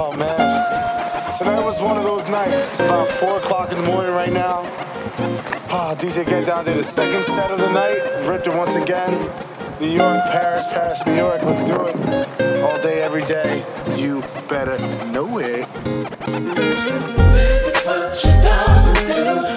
Oh man, tonight was one of those nights. It's about four o'clock in the morning right now. Ah, oh, DJ Get Down did the second set of the night. Ripped it once again. New York, Paris, Paris, New York. Let's do it. All day, every day. You better know it. It's what you do.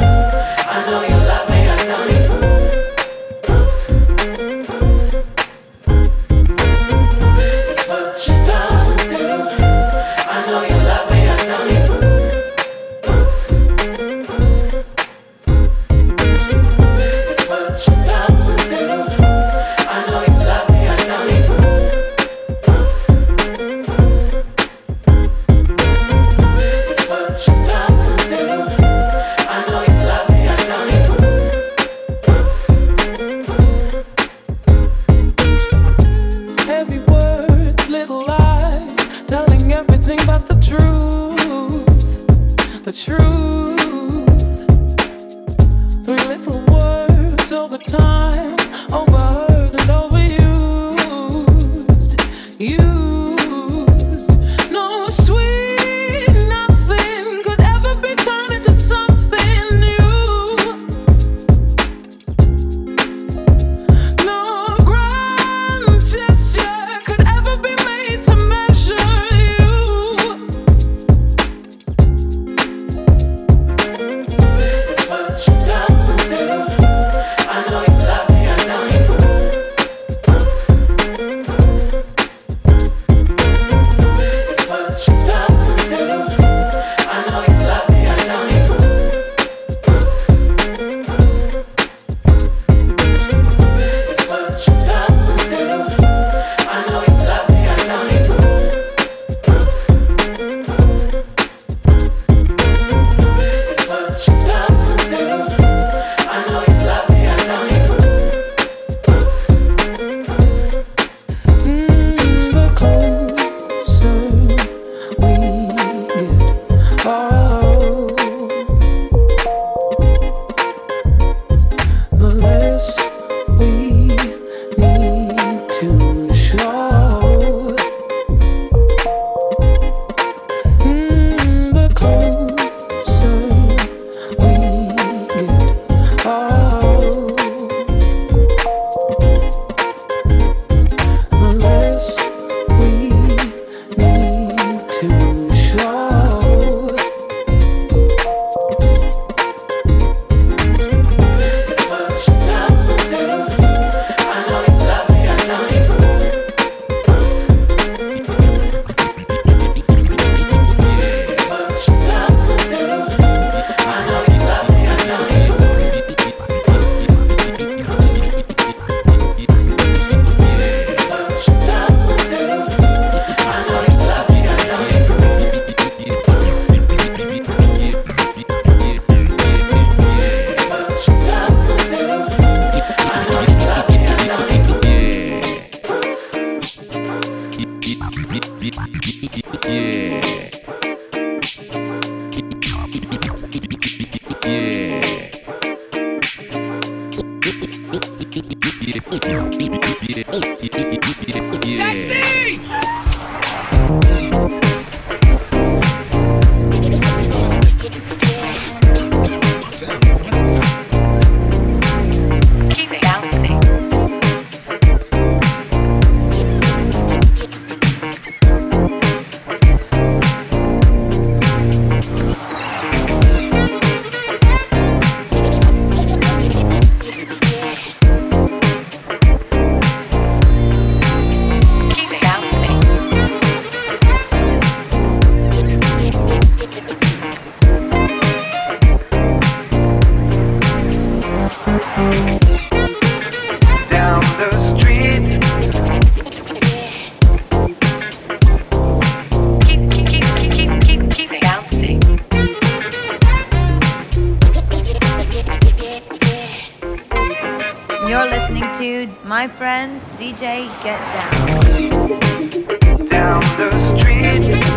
attitude, my friends, DJ, get down. Down the street.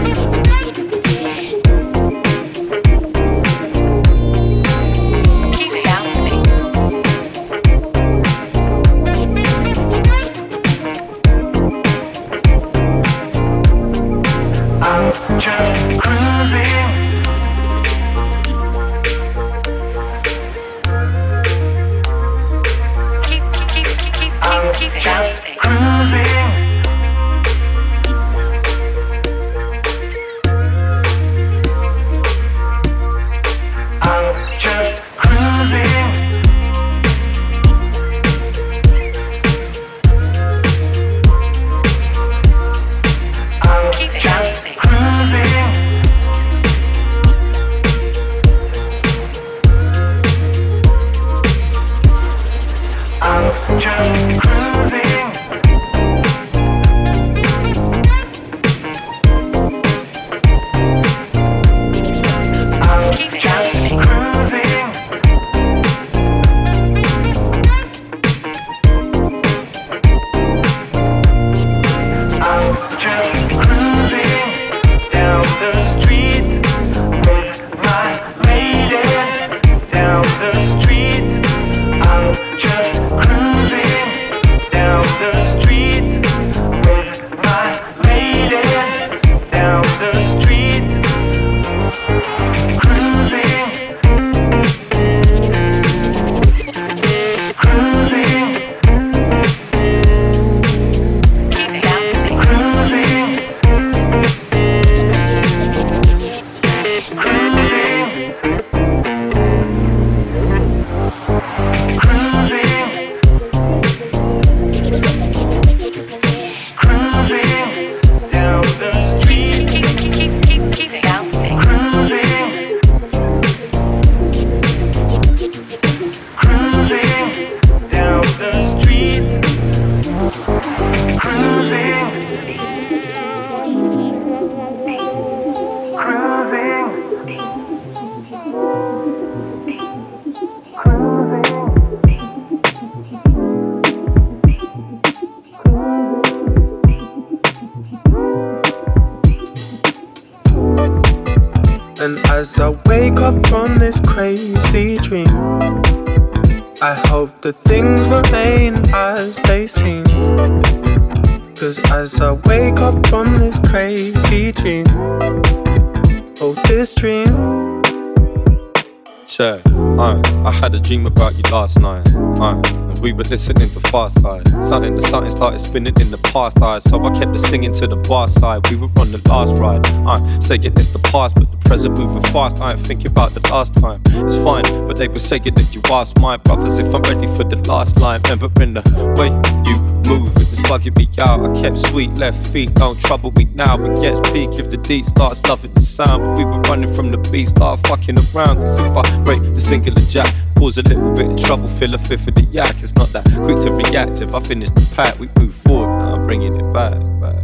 We were listening to Far Side. Something the something started spinning in the past eye. So I kept the singing to the bar side. We were on the last ride. Uh, saying it's the past, but the present moving fast. I ain't thinking about the last time. It's fine, but they were saying that you asked my brothers if I'm ready for the last line. Remembering the way you move, it was bugging me out. I kept sweet left feet, don't trouble me now. It gets peak if the D starts loving the sound. But we were running from the beat, start fucking around. Cause if I break the singular jack, cause a little bit of trouble, fill a fifth of the yak. It's not that quick to react. If I finish the pack, we move forward. Now I'm bringing it back, back.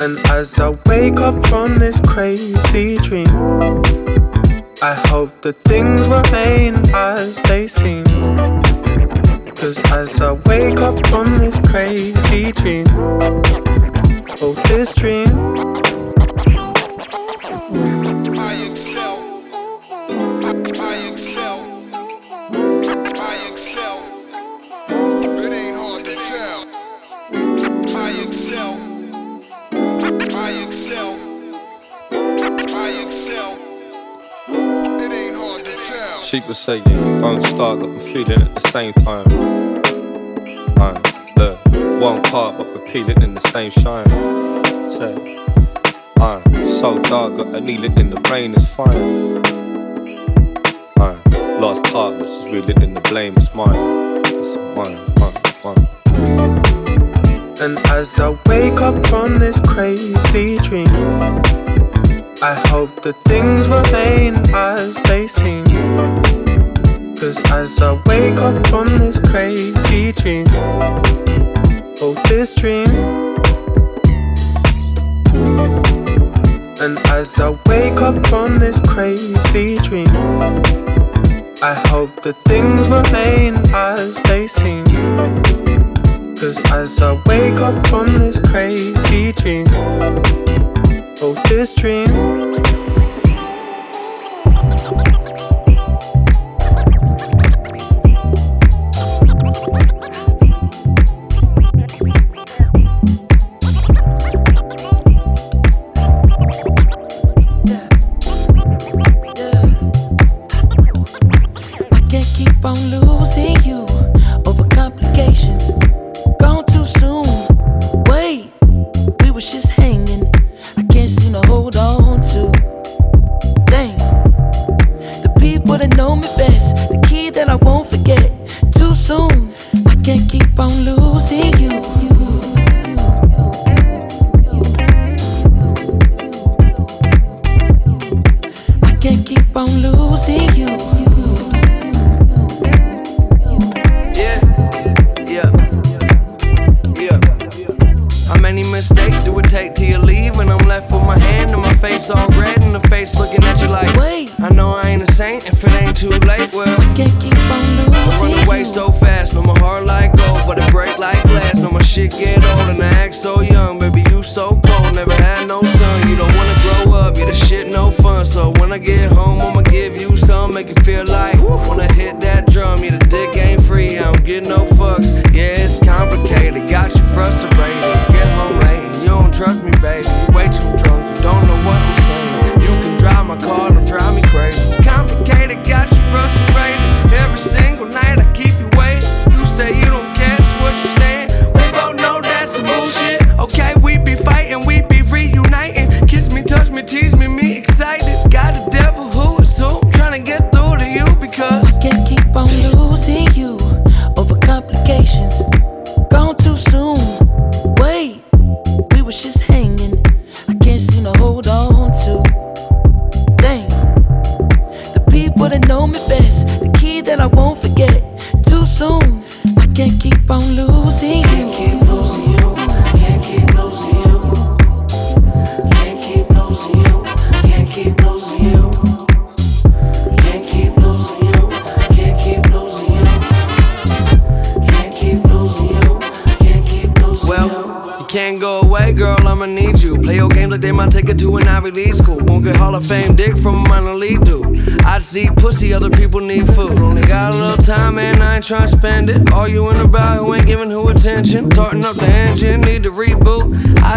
And as I wake up from this crazy dream, I hope that things remain as they seem. Cause as I wake up from this crazy dream, oh, this dream. She was saying, don't start, got me feeling at the same time. One part, but we're in the same shine. Say, uh, so dark, got a kneeling in the brain, it's fine. Uh, lost heart, but she's reeling in the blame, it's mine. It's mine, mine, mine. And as I wake up from this crazy dream, I hope that things remain as I wake up from this crazy dream, oh, this dream. And as I wake up from this crazy dream, I hope that things remain as they seem. Cause as I wake up from this crazy dream, oh, this dream.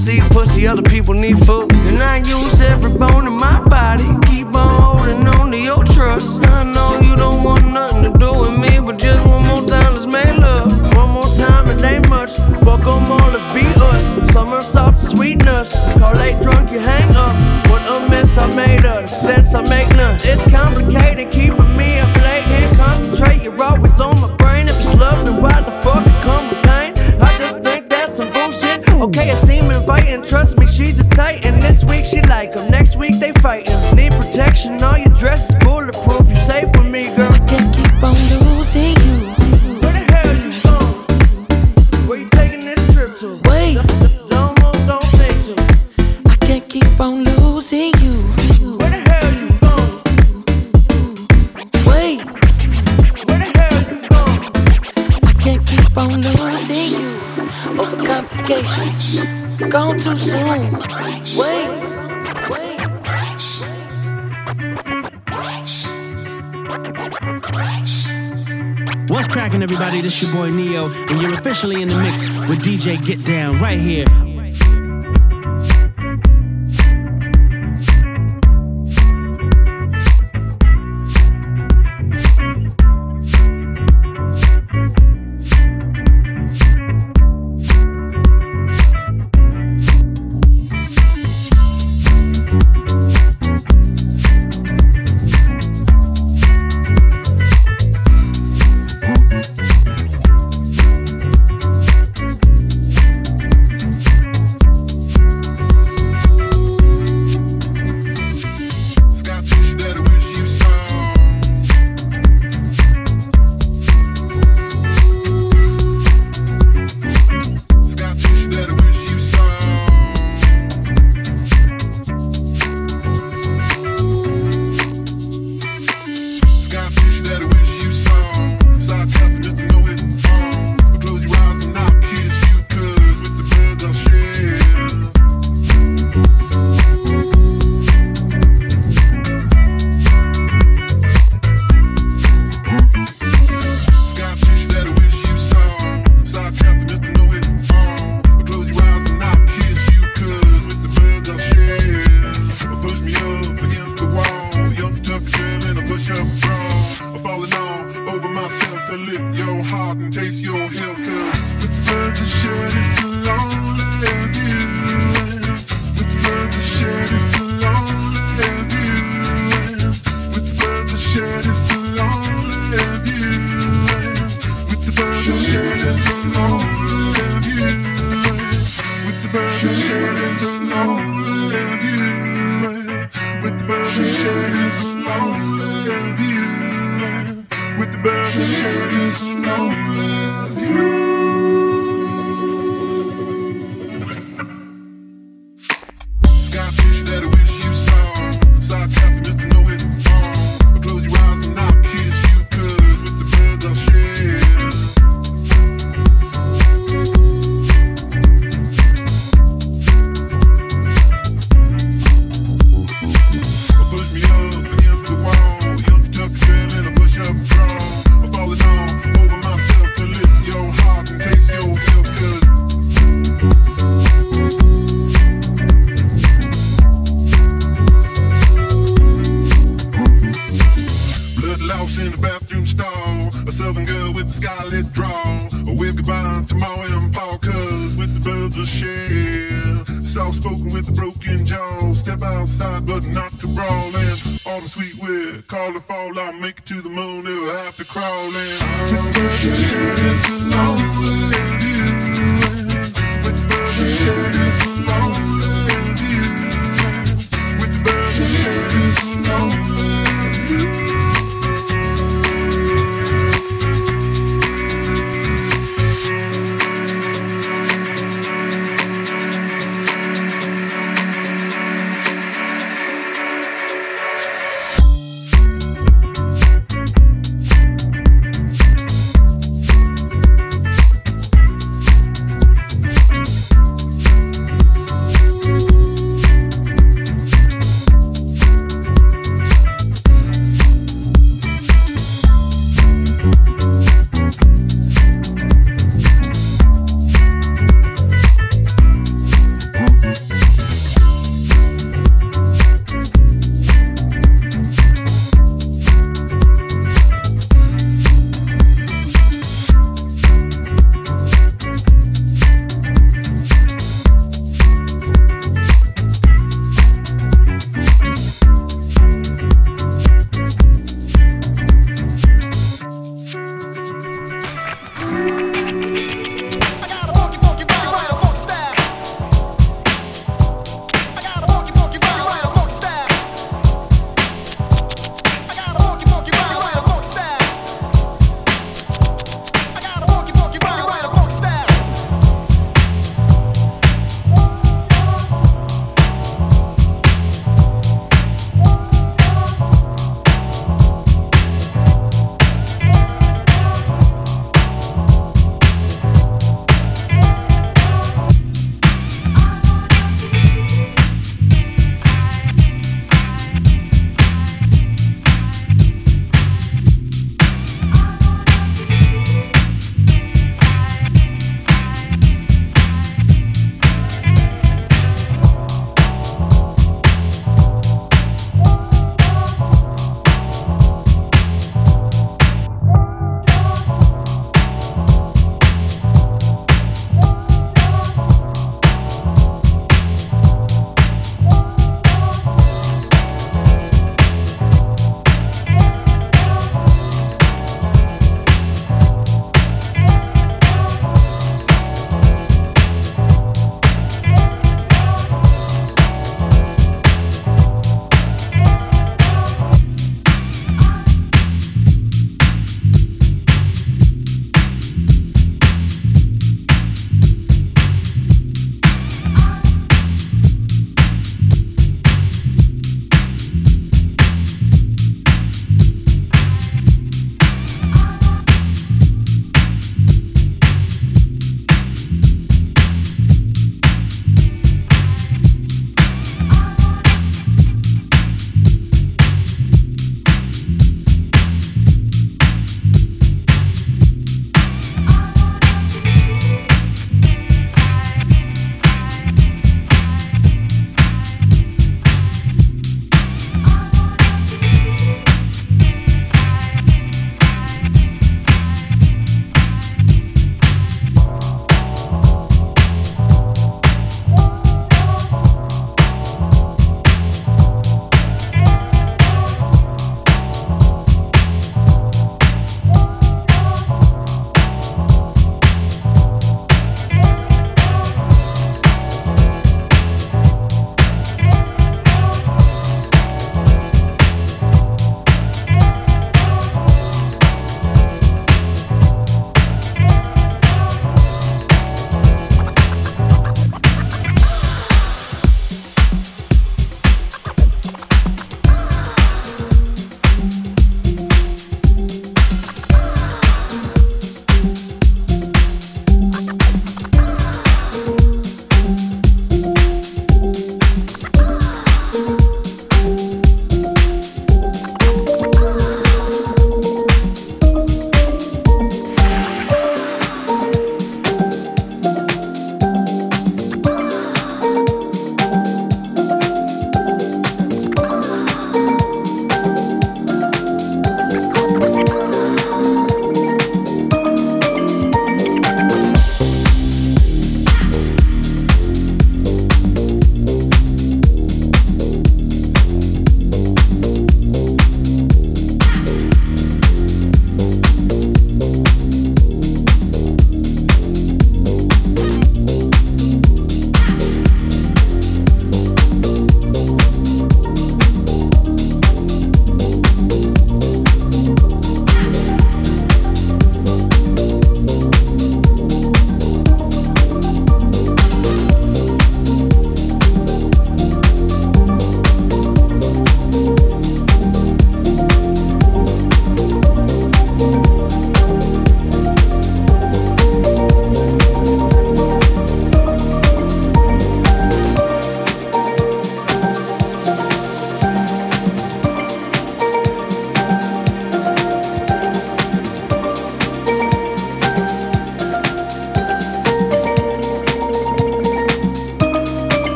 see pussy, other people need food. And I use every bone in my body. Keep on holding on to your trust. I know you don't want nothing to do with me, but just one more time, let's make love. One more time, it ain't much. Fuck them all, let's be us. Summer soft sweetness. Call late drunk, you hang up. What a mess I made of. Sense I make none. It's complicated, keep it And All your dresses, boy. Your boy Neo, and you're officially in the mix with DJ Get Down right here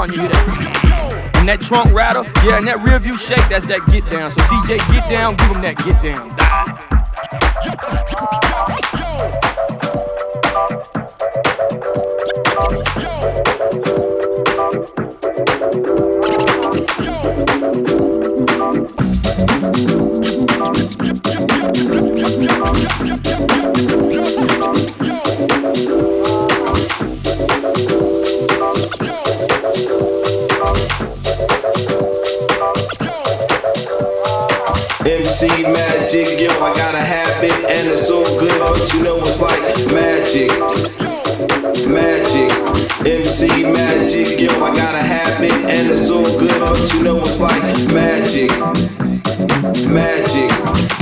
when you that. And that trunk rattle, yeah, and that rear view shake, that's that Get Down. So DJ Get Down, give him that Get Down. Die. MC magic, yo, I gotta have it, and it's all good, but you know it's like magic. Magic, MC magic, yo, I gotta have it, and it's all good, but you know it's like magic. Magic. Magic.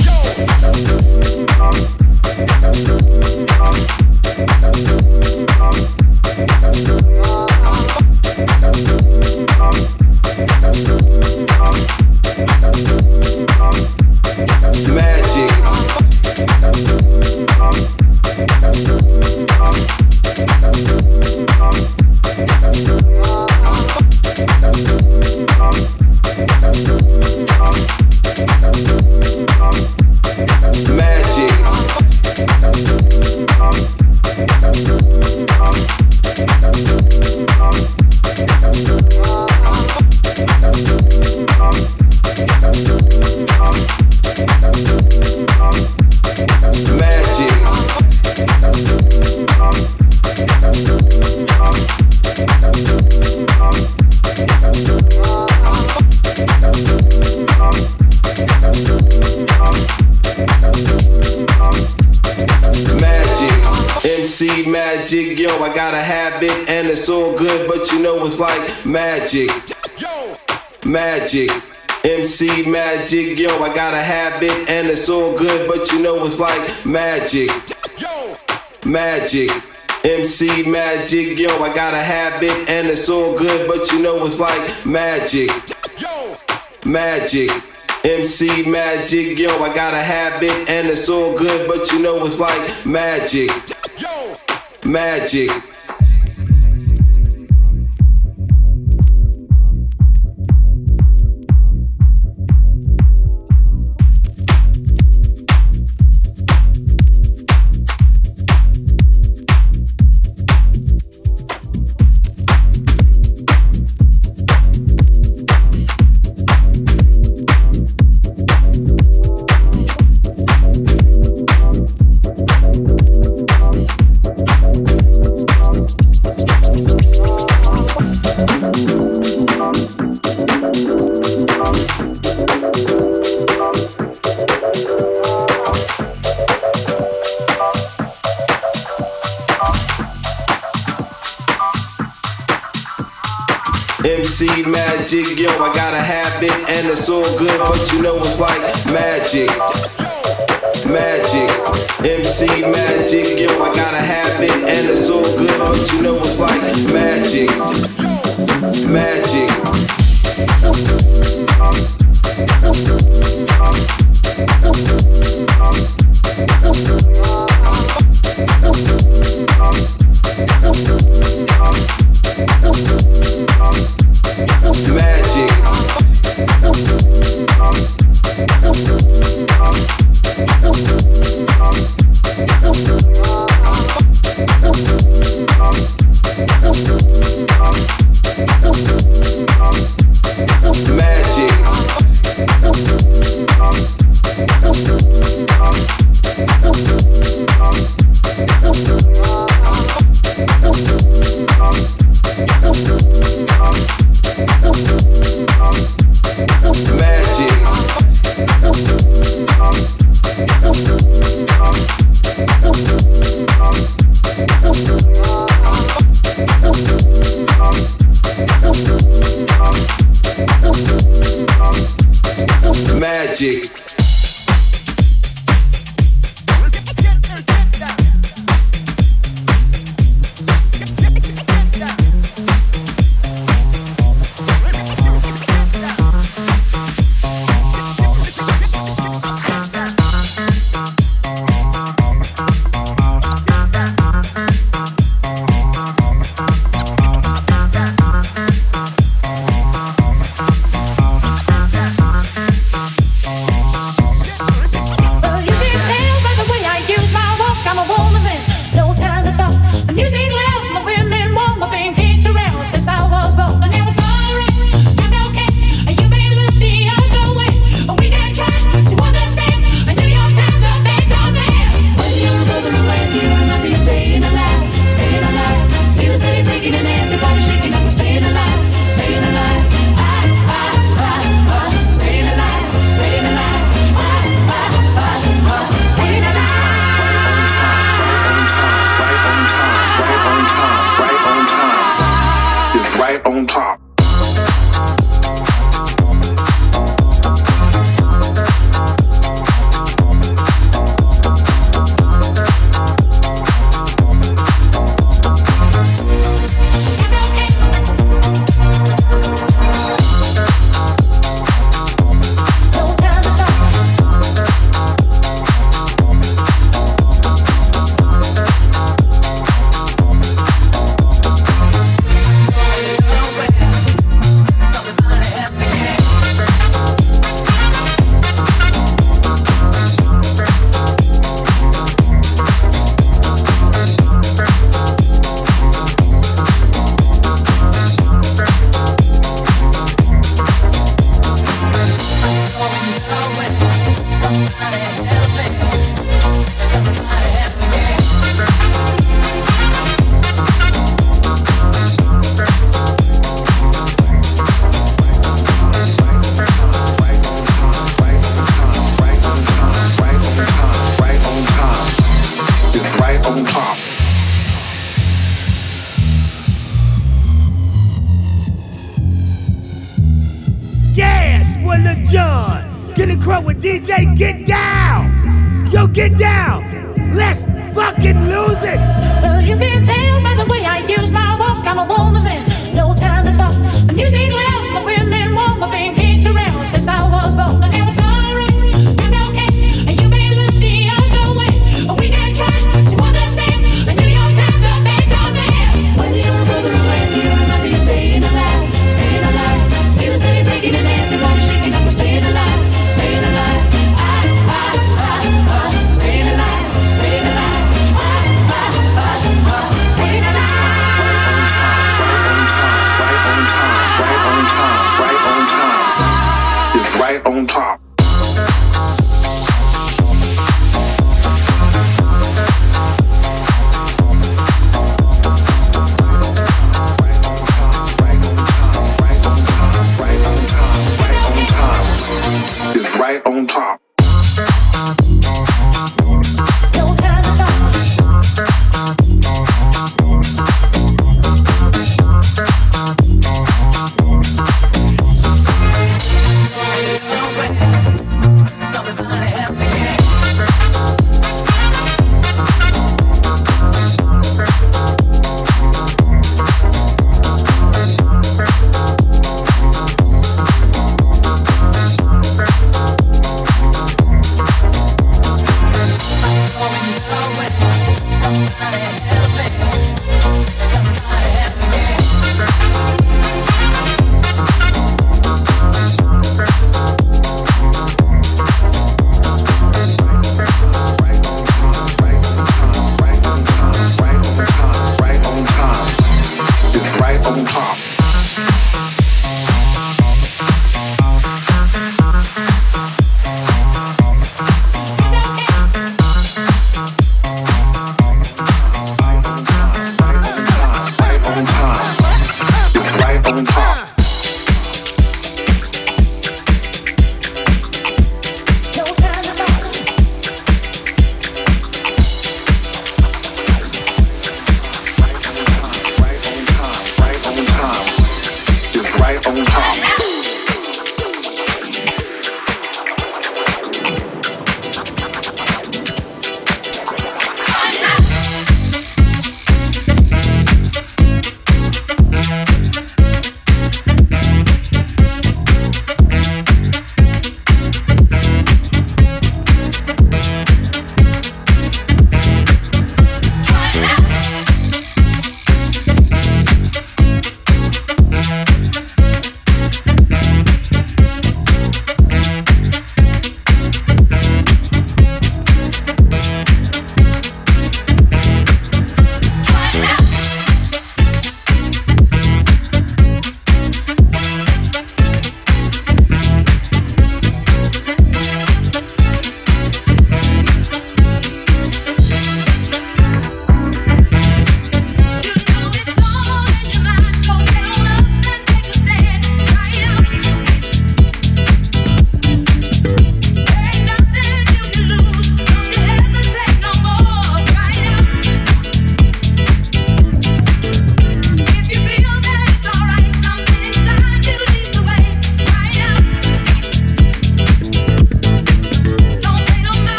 Yo, I got a habit and it's all good, but you know it's like magic. Magic. MC magic, yo, I got a habit and it's all good, but you know it's like magic. Magic. MC magic, yo, I got a habit and it's all good, but you know it's like magic. Magic. DJ, get down. Yo, get down. Let's fucking lose it. Well, you can tell by the way I use my walk, I'm a woman's man.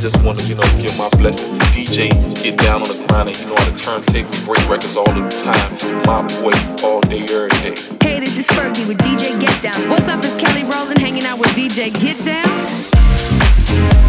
Just want to, you know, give my blessings to DJ. Get down on the grind, and you know how to turntable, break records all the time. My boy, all day, every day. Hey, this is Fergie with DJ Get Down. What's up? It's Kelly Rowland hanging out with DJ Get Down.